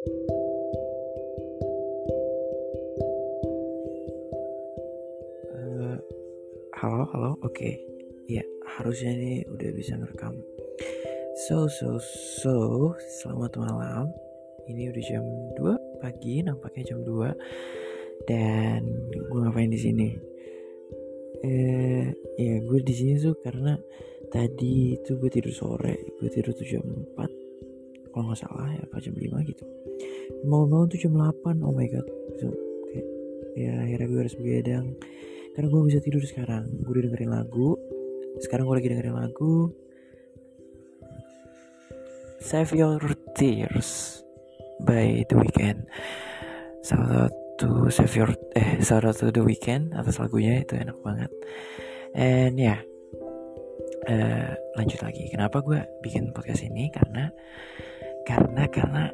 Eh, halo, halo, oke. Ya, harusnya ini udah bisa ngerekam. So, so, so, selamat malam. Ini udah jam 2 pagi, nampaknya jam 2. Dan gue ngapain di sini? Eh, ya gue di sini tuh karena tadi itu gue tidur sore, gue tidur tuh jam 4 kalau nggak salah ya apa jam 5 gitu. Mau mau tuh jam 8 oh my god. So, kayak ya akhirnya gue harus begadang. Karena gue bisa tidur sekarang. Gue udah dengerin lagu. Sekarang gue lagi dengerin lagu. Save Your Tears by The Weeknd. Salah satu Save Your eh salah satu The Weeknd atas lagunya. Itu enak banget. And ya yeah, uh, lanjut lagi. Kenapa gue bikin podcast ini? Karena karena karena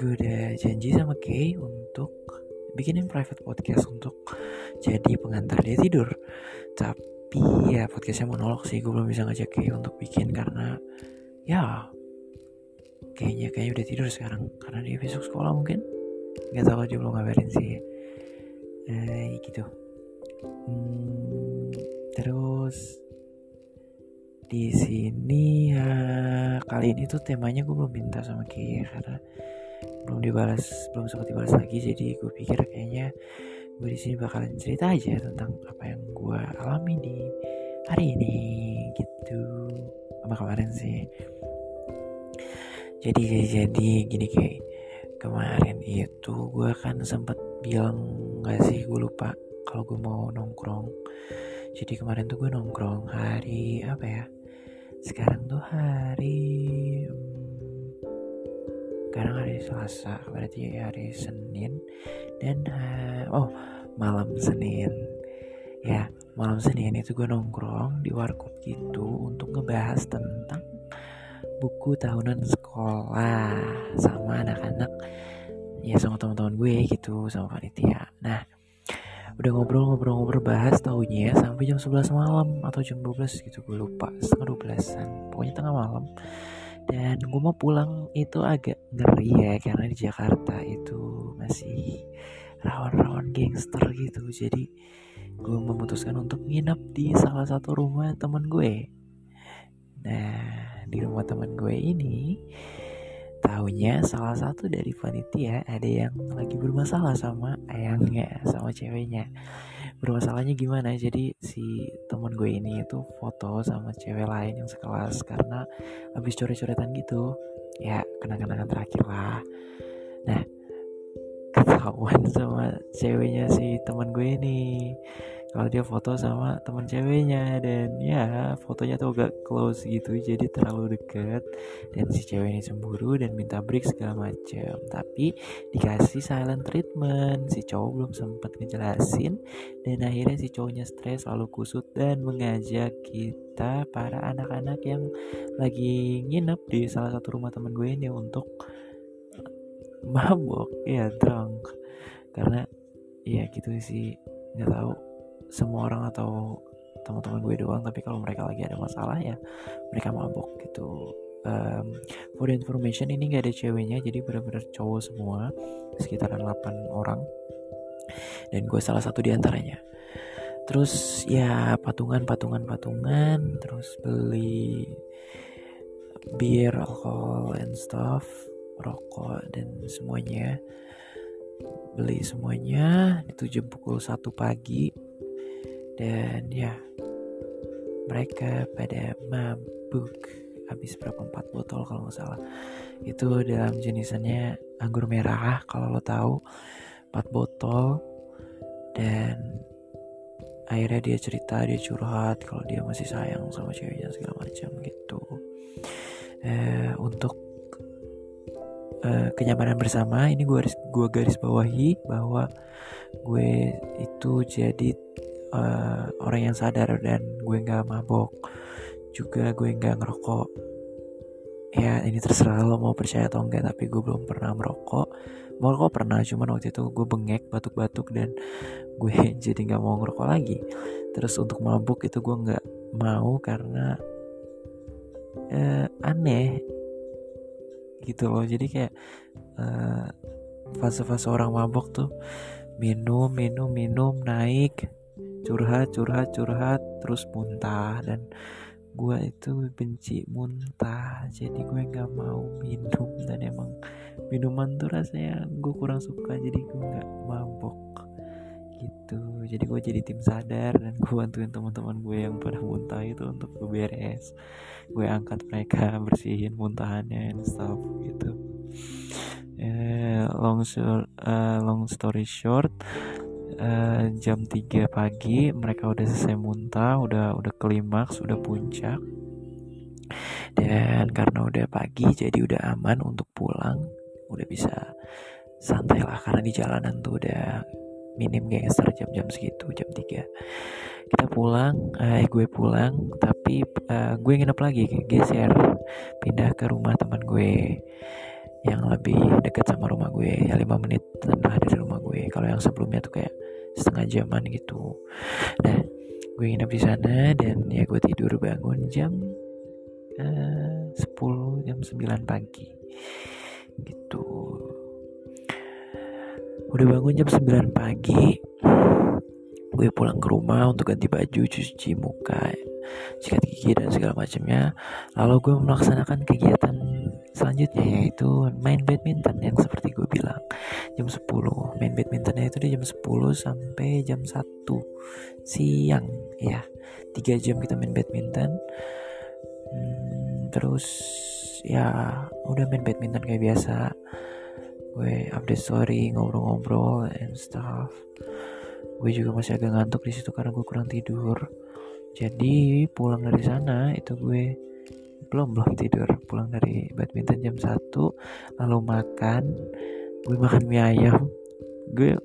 gue udah janji sama Kay untuk bikinin private podcast untuk jadi pengantar dia tidur. Tapi ya podcastnya monolog sih gue belum bisa ngajak Kay untuk bikin karena ya kayaknya kayaknya udah tidur sekarang. Karena dia besok sekolah mungkin. Nggak tahu dia belum ngabarin sih. Eh gitu. Hmm, terus di sini ya. Kali ini tuh temanya gue belum minta sama Kia karena belum dibalas belum sempat dibalas lagi. Jadi gue pikir kayaknya gue di sini bakalan cerita aja tentang apa yang gue alami di hari ini gitu. Sama kemarin sih? Jadi jadi gini kayak kemarin itu gue kan sempat bilang gak sih? Gue lupa kalau gue mau nongkrong. Jadi kemarin tuh gue nongkrong hari apa ya sekarang tuh hari hmm, sekarang hari Selasa berarti hari Senin dan uh, oh malam Senin. Ya malam Senin itu gue nongkrong di warkop gitu untuk ngebahas tentang buku tahunan sekolah sama anak-anak ya sama teman-teman gue gitu sama panitia. Nah udah ngobrol-ngobrol-ngobrol bahas tahunya sampai jam 11 malam atau jam 12 gitu gue lupa setengah 12an pokoknya tengah malam. Dan gue mau pulang itu agak ngeri ya karena di Jakarta itu masih rawan-rawan gangster gitu. Jadi gue memutuskan untuk nginep di salah satu rumah teman gue. Nah di rumah teman gue ini tahunya salah satu dari panitia ada yang lagi bermasalah sama ayangnya sama ceweknya. Bermasalahnya gimana? Jadi si teman gue ini itu foto sama cewek lain yang sekelas karena habis coret-coretan gitu. Ya kenang-kenangan terakhir lah. Nah ketahuan sama ceweknya si teman gue ini kalau dia foto sama teman ceweknya dan ya fotonya tuh agak close gitu jadi terlalu dekat dan si cewek ini cemburu dan minta break segala macam tapi dikasih silent treatment. Si cowok belum sempat ngejelasin. Dan akhirnya si cowoknya stres lalu kusut dan mengajak kita para anak-anak yang lagi nginep di salah satu rumah teman gue ini untuk mabok. Ya drunk. Karena ya gitu sih. Nggak tahu semua orang atau teman-teman gue doang tapi kalau mereka lagi ada masalah ya mereka mabok gitu. Um, for the information ini gak ada ceweknya jadi benar-benar cowok semua sekitaran 8 orang. Dan gue salah satu di antaranya terus ya patungan patungan patungan terus beli bir alkohol and stuff rokok dan semuanya. Beli semuanya itu jam pukul satu pagi dan ya mereka pada mabuk habis berapa empat botol kalau nggak salah. Itu dalam jenisannya anggur merah kalau lo tahu. Empat botol dan akhirnya dia cerita dia curhat kalau dia masih sayang sama ceweknya segala macam gitu. Eh, untuk eh, kenyamanan bersama ini gue garis gue garis bawahi bahwa gue itu jadi uh, orang yang sadar dan gue nggak mabok juga gue nggak ngerokok. Ya ini terserah lo mau percaya atau enggak tapi gue belum pernah merokok. Merokok pernah cuman waktu itu gue bengek batuk-batuk dan gue jadi nggak mau ngerokok lagi. Terus untuk mabuk itu gue nggak mau karena uh, aneh gitu loh. Jadi kayak uh, fase-fase orang mabok tuh minum minum minum naik curhat curhat curhat terus muntah. Dan gue itu benci muntah. Jadi gue nggak mau minum. Dan emang minuman tuh rasanya gue kurang suka. Jadi gue nggak mabok. Gitu. Jadi gue jadi tim sadar. Dan gue bantuin teman-teman gue yang pada muntah itu untuk gue beres. Gue angkat mereka bersihin muntahannya and stuff gitu. Eh, long uh, long story short uh, jam 3 pagi mereka udah selesai muntah udah udah klimaks udah puncak. Dan karena udah pagi jadi udah aman untuk pulang. Udah bisa santai lah karena di jalanan tuh udah minim gangster jam-jam segitu jam 3 kita pulang eh gue pulang tapi uh, gue nginep lagi geser. Pindah ke rumah teman gue yang lebih dekat sama rumah gue ya lima menit lah dari rumah gue. Kalau yang sebelumnya tuh kayak setengah jaman gitu. Nah gue nginep di sana dan ya gue tidur bangun jam uh, 10 jam 9 pagi. Gitu. Udah bangun jam 9 pagi gue pulang ke rumah untuk ganti baju cuci muka sikat gigi dan segala macamnya. Lalu gue melaksanakan kegiatan selanjutnya yaitu main badminton yang seperti gue bilang. Jam 10 main badmintonnya itu di jam 10 sampai jam 1 siang ya. 3 jam kita main badminton. Hmm, terus ya udah main badminton kayak biasa. Gue update story ngobrol-ngobrol and stuff. Gue juga masih agak ngantuk di situ karena gue kurang tidur. Jadi pulang dari sana itu gue belum belum tidur. Pulang dari badminton jam 1 lalu makan. Gue makan mie ayam. Gue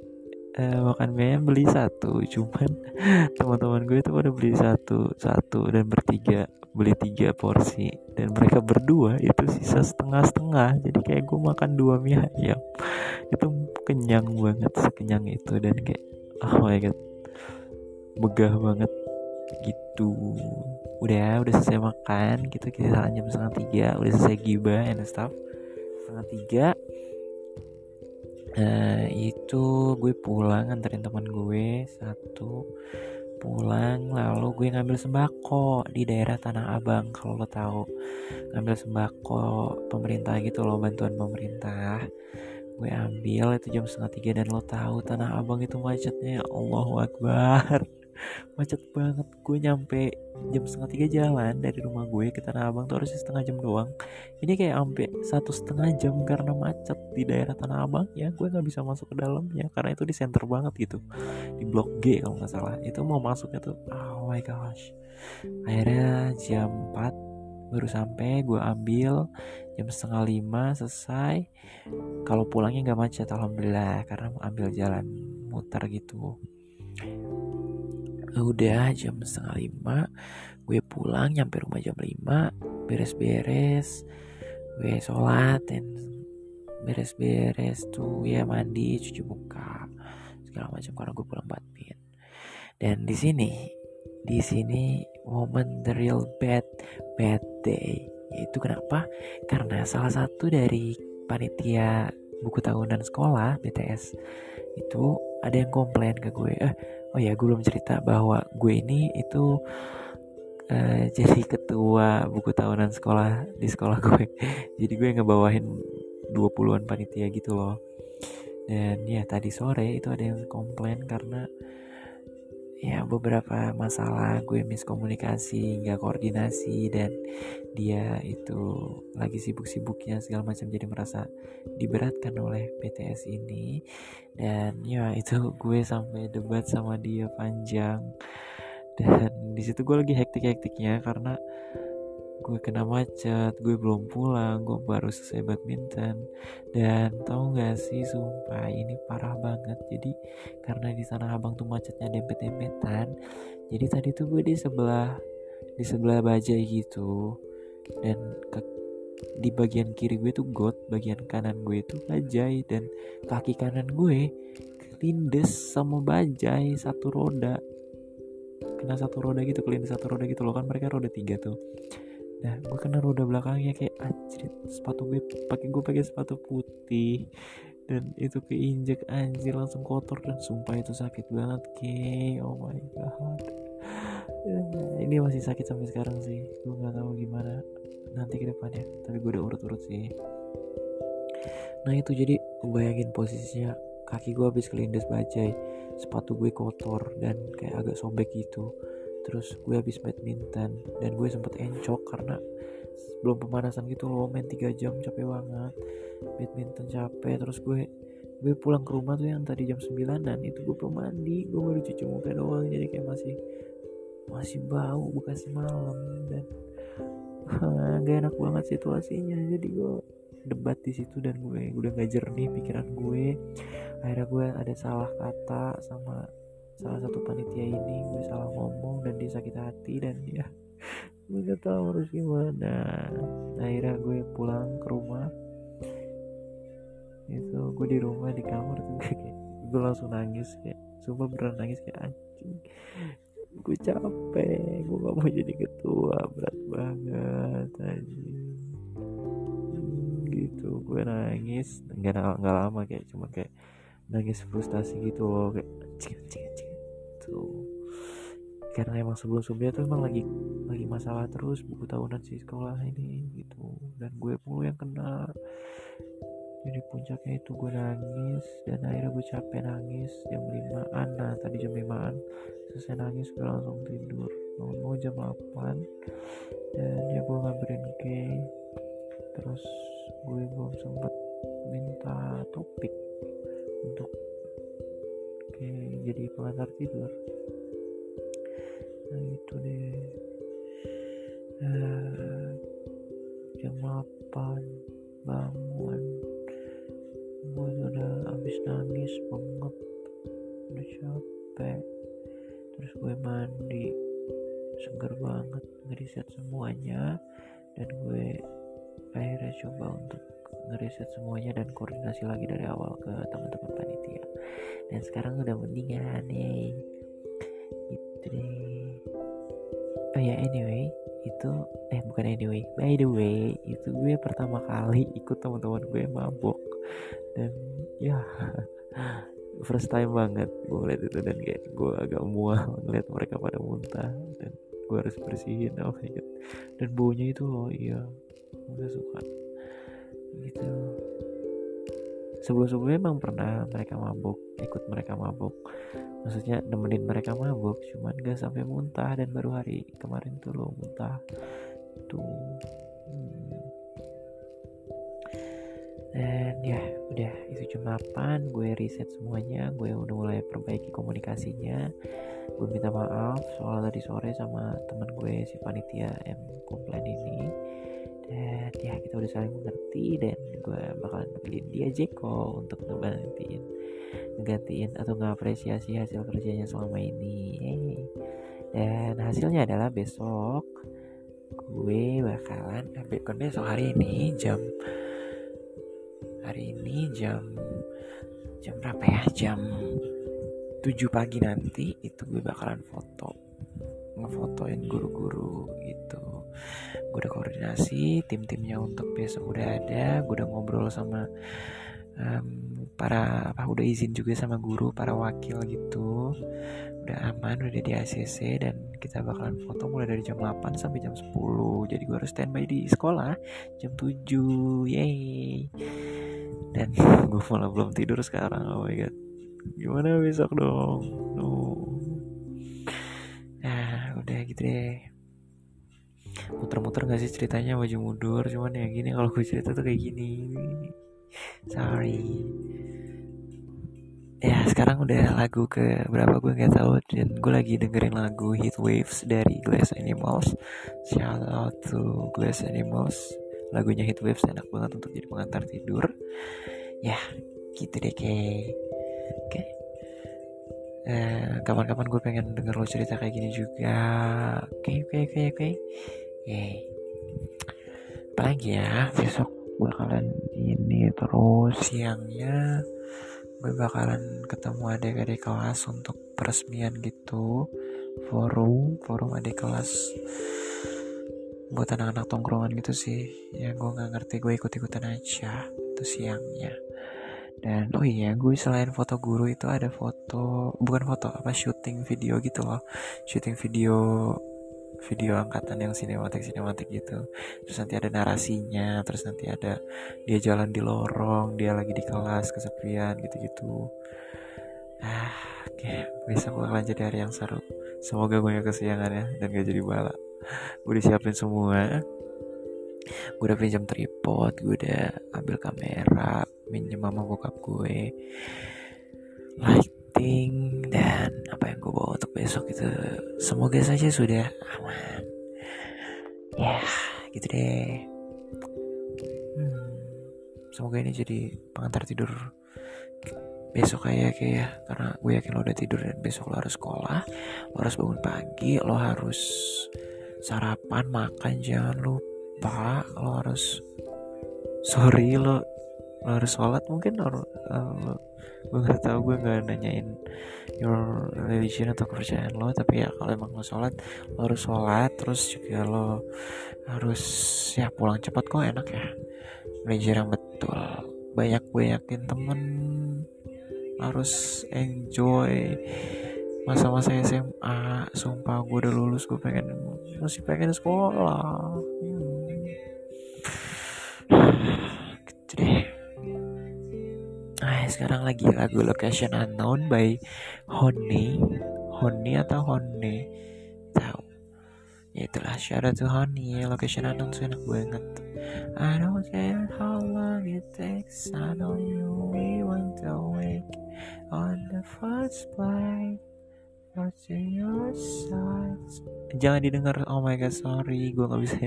uh, makan mie ayam beli satu. Cuman teman-teman gue itu pada beli satu satu dan bertiga beli tiga porsi. Dan mereka berdua itu sisa setengah-setengah. Jadi kayak gue makan dua mie ayam. Itu kenyang banget sekenyang itu. Dan kayak oh my god begah banget gitu. Udah udah selesai makan kita kita jam setengah tiga udah selesai gibah and stuff. Setengah tiga uh, itu gue pulang anterin teman gue satu. Pulang lalu gue ngambil sembako di daerah Tanah Abang kalau lo tahu. Ngambil sembako pemerintah gitu loh bantuan pemerintah. Gue ambil itu jam setengah tiga dan lo tahu Tanah Abang itu macetnya. Ya Allah Akbar macet banget gue nyampe jam setengah tiga jalan dari rumah gue ke Tanah Abang tuh harusnya setengah jam doang. Ini kayak sampai satu setengah jam karena macet di daerah Tanah Abang ya gue nggak bisa masuk ke dalamnya karena itu di center banget gitu. Di blok G kalau nggak salah. Itu mau masuknya tuh oh my gosh. Akhirnya jam 4 baru sampai gue ambil. Jam setengah lima selesai. Kalau pulangnya nggak macet alhamdulillah karena ambil jalan muter gitu udah jam setengah lima. Gue pulang nyampe rumah jam lima. Beres-beres. Gue sholat dan beres-beres tuh ya mandi cuci muka segala macam karena gue pulang badminton dan di sini di sini momen the real bad bad day. Itu kenapa? Karena salah satu dari panitia buku tahunan sekolah BTS itu ada yang komplain ke gue eh oh ya gue belum cerita bahwa gue ini itu uh, jadi ketua buku tahunan sekolah di sekolah gue. Jadi gue ngebawahin 20-an panitia gitu loh. Dan ya tadi sore itu ada yang komplain karena ya beberapa masalah gue miskomunikasi nggak koordinasi dan dia itu lagi sibuk-sibuknya segala macam jadi merasa diberatkan oleh PTS ini. Dan ya itu gue sampai debat sama dia panjang. Dan di situ gue lagi hektik-hektiknya karena gue kena macet, gue belum pulang, gue baru selesai badminton. Dan tau gak sih sumpah ini parah banget. Jadi karena di sana abang tuh macetnya dempet-dempetan jadi tadi tuh gue di sebelah di sebelah bajai gitu. Dan ke, di bagian kiri gue tuh got bagian kanan gue itu bajai dan kaki kanan gue kelindes sama bajai satu roda. Kena satu roda gitu kelindes satu roda gitu loh kan mereka roda tiga tuh nah gue kena roda belakangnya kayak anjir sepatu gue pakai gue pakai sepatu putih. Dan itu keinjek anjir langsung kotor dan sumpah itu sakit banget ke oh my god. Ya, ini masih sakit sampai sekarang sih. Gue nggak tahu gimana nanti ke depannya tapi gue udah urut-urut sih. Nah itu jadi bayangin posisinya kaki gue habis kelindes bajai sepatu gue kotor dan kayak agak sobek gitu terus gue habis badminton dan gue sempet encok karena belum pemanasan gitu loh main 3 jam capek banget badminton capek. Terus gue gue pulang ke rumah tuh yang tadi jam 9 dan itu gue belum mandi gue baru cuci muka doang jadi kayak masih masih bau bekas malam dan gak enak banget situasinya. Jadi gue debat di situ dan gue udah gak jernih pikiran gue. Akhirnya gue ada salah kata sama salah satu panitia ini gue salah ngomong dan dia sakit hati dan ya gue gak tahu harus gimana. Akhirnya gue pulang ke rumah. Itu gue di rumah di kamar tuh kayak gue langsung nangis kayak sumpah beneran nangis kayak anjing gue capek gue gak mau jadi ketua berat banget anjing. Hmm, gitu gue nangis nggak nggak lama kayak cuma kayak nangis frustasi gitu loh kayak anjing anjing anjing tuh karena emang sebelum sebelumnya tuh emang lagi lagi masalah terus buku tahunan si sekolah ini gitu. Dan gue mulu yang kena. Jadi puncaknya itu gue nangis dan akhirnya gue capek nangis jam 5an nah tadi jam 5an selesai nangis gue langsung tidur. Mau, mau jam 8 dan ya gue ngabarin ke terus gue belum sempet minta topik untuk kayak jadi pengantar tidur. Nah itu deh. Uh, jam 8 bangun. Gue udah habis nangis banget. Udah capek. Terus gue mandi. Seger banget. Ngeriset semuanya. Dan gue akhirnya coba untuk ngeriset semuanya dan koordinasi lagi dari awal ke teman-teman panitia. Dan sekarang udah mendingan nih gitu deh. Oh ya anyway itu eh bukan anyway by the way itu gue pertama kali ikut teman-teman gue mabok. Dan ya first time banget gue lihat itu dan kayak gue agak mual ngeliat mereka pada muntah dan gue harus bersihin oh my god. Dan baunya itu loh iya gue suka gitu. Sebelum-sebelumnya emang pernah mereka mabuk ikut mereka mabuk. Maksudnya nemenin mereka mabuk cuman gak sampai muntah. Dan baru hari kemarin tuh lo muntah. Tuh. Hmm. dan ya udah itu jam 8 gue riset semuanya. Gue udah mulai perbaiki komunikasinya. Gue minta maaf soal tadi sore sama teman gue si panitia yang komplain ini dan ya kita udah saling mengerti dan gue bakalan pilih dia Jeko untuk ngebantuin ngegantiin atau ngapresiasi hasil kerjanya selama ini. Dan hasilnya adalah besok gue bakalan ambil kan besok hari ini jam hari ini jam jam berapa ya? Jam 7 pagi nanti itu gue bakalan foto ngefotoin guru-guru gitu gue udah koordinasi tim-timnya untuk besok udah ada. Gue udah ngobrol sama um, para apa udah izin juga sama guru para wakil gitu. Udah aman udah di ACC dan kita bakalan foto mulai dari jam 8 sampai jam 10 jadi gue harus standby di sekolah jam 7 yeay dan gue malah belum tidur sekarang. Oh my god. Gimana besok dong? No. nah udah gitu deh muter-muter gak sih ceritanya? Maju mundur cuman ya gini kalau gue cerita tuh kayak gini. Sorry. Ya sekarang udah lagu ke berapa gue nggak tahu dan gue lagi dengerin lagu Heat Waves dari Glass Animals. Shout out to Glass Animals. Lagunya Heat Waves enak banget untuk jadi pengantar tidur. Ya gitu deh oke. Okay. eh, kapan-kapan gue pengen denger lo cerita kayak gini juga. Oke oke oke oke oke apalagi ya besok bakalan ini terus. Siangnya gue bakalan ketemu adik-adik kelas untuk peresmian gitu. Forum forum adik kelas buat anak-anak tongkrongan gitu sih. Ya gue nggak ngerti gue ikut-ikutan aja itu siangnya. Dan oh iya gue selain foto guru itu ada foto bukan foto apa syuting video gitu loh. Syuting video video angkatan yang sinematik sinematik gitu. Terus nanti ada narasinya terus nanti ada dia jalan di lorong dia lagi di kelas kesepian gitu gitu ah oke. Okay. besok bakalan jadi hari yang seru. Semoga gue gak kesiangan ya dan gak jadi bala. Gue disiapin semua. Gue udah pinjam tripod gue udah ambil kamera minjem mama bokap gue. Lighting dan apa yang gue bawa untuk besok itu semoga saja sudah aman. Ya gitu deh. Hmm, semoga ini jadi pengantar tidur besok kayak kayak karena gue yakin lo udah tidur dan besok lo harus sekolah lo harus bangun pagi lo harus sarapan makan jangan lupa. Lo harus sorry lo lo harus sholat mungkin lo, lo gue nggak tahu gue nggak nanyain your religion atau kepercayaan lo tapi ya kalau emang lo sholat lo harus sholat terus juga lo harus ya pulang cepat kok enak ya. Belajar yang betul. Banyak gue yakin temen harus enjoy masa-masa SMA sumpah gue udah lulus gue pengen masih pengen sekolah sekarang lagi lagu Location Unknown by Honey. Honey atau Honey? Tahu ya itulah shout out to Honey Location Unknown tuh enak banget. I don't care how long it takes I know you we want to wake on the first flight jangan didengar oh my god sorry gue nggak bisa.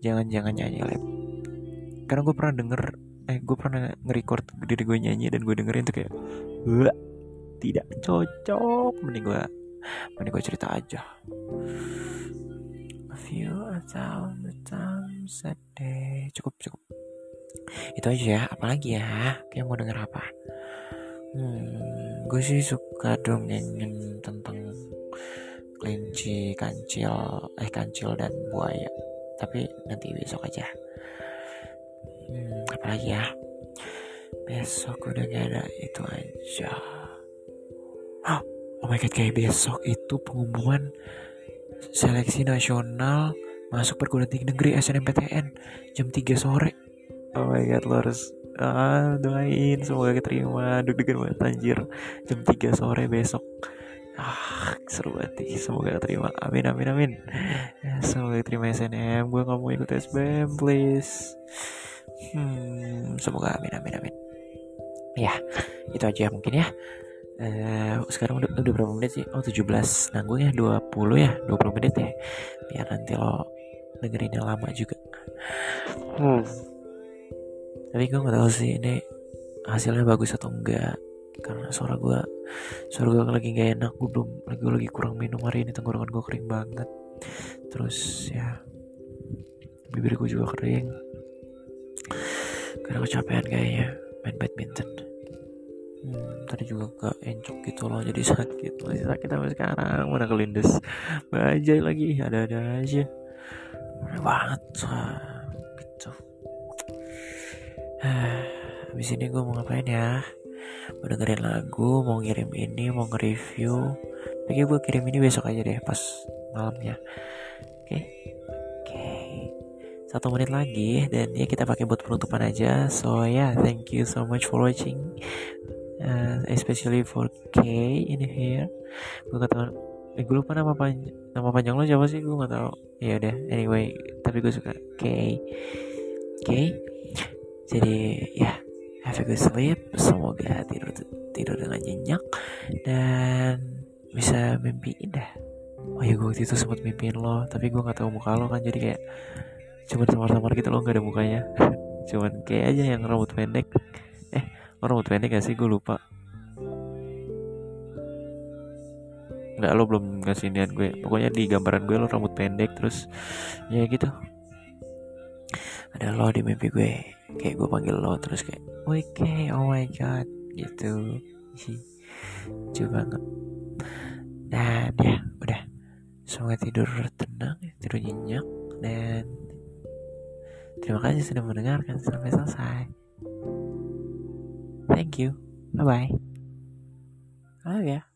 Jangan jangan nyanyi lab karena gue pernah denger eh gue pernah nge-record diri gue nyanyi dan gue dengerin tuh kayak Wah, tidak cocok. Mending gue mending gue cerita aja. A few a thousand times a day. Cukup cukup. Itu aja ya. Apalagi ya? Kayak mau denger apa? Hmm, gue sih suka dongengin tentang kelinci kancil eh kancil dan buaya. Tapi nanti besok aja hmm, apalagi ya? Besok udah gak ada itu aja. Oh, oh my god kayak besok itu pengumuman seleksi nasional masuk perguruan tinggi negeri SNMPTN jam 3 sore. Oh my god lo harus ah, doain. Semoga keterima. Deg-degan banget anjir. Jam 3 sore besok. Ah seru banget semoga keterima. Amin amin amin. Semoga keterima SNM gue gak mau ikut SBM please hmm, semoga amin amin amin. Ya itu aja mungkin ya. Uh, sekarang udah, udah berapa menit sih? Oh 17 Nanggung ya 20 ya 20 menit ya. Biar nanti lo dengerin yang lama juga. Hmm. Tapi gue gak tahu sih ini hasilnya bagus atau enggak. Karena suara gue Suara gue lagi gak enak. Gue belum lagi, gue lagi kurang minum hari ini. Tenggorokan gue kering banget. Terus ya Bibir gue juga kering karena kecapean kayaknya. Main badminton. Hmm, tadi juga ke encok gitu loh jadi sakit. Masih sakit sampai sekarang mana kelindes. Bajai lagi ada-ada aja. Mana banget gitu. Habis ini gue mau ngapain ya? Mau dengerin lagu mau ngirim ini mau nge-review. Tapi gue kirim ini besok aja deh pas malamnya? Satu menit lagi. Dan ya kita pakai buat penutupan aja. So yeah thank you so much for watching. Uh, especially for K in here. Gue gak tau eh, gue lupa nama panjang nama panjang lo siapa sih? Gue gak tau ya udah anyway tapi gue suka K. K. Jadi ya yeah, have a good sleep. Semoga tidur tidur dengan nyenyak. Dan bisa mimpi indah oh ya gue waktu itu sempat mimpiin lo tapi gue nggak tahu muka lo kan. Jadi kayak cuman samar-samar gitu loh nggak ada mukanya. Cuman kayak aja yang rambut pendek. Eh lo rambut pendek gak sih? Gue lupa. Nggak lo belum ngasih niat gue. Pokoknya di gambaran gue lo rambut pendek terus ya gitu. Ada lo di mimpi gue. Kayak gue panggil lo terus kayak oke okay, oh my god gitu. Lucu banget dan ya udah. Semoga tidur tenang tidur nyenyak dan Terima kasih sudah mendengarkan sampai selesai. thank you. Bye bye oh ya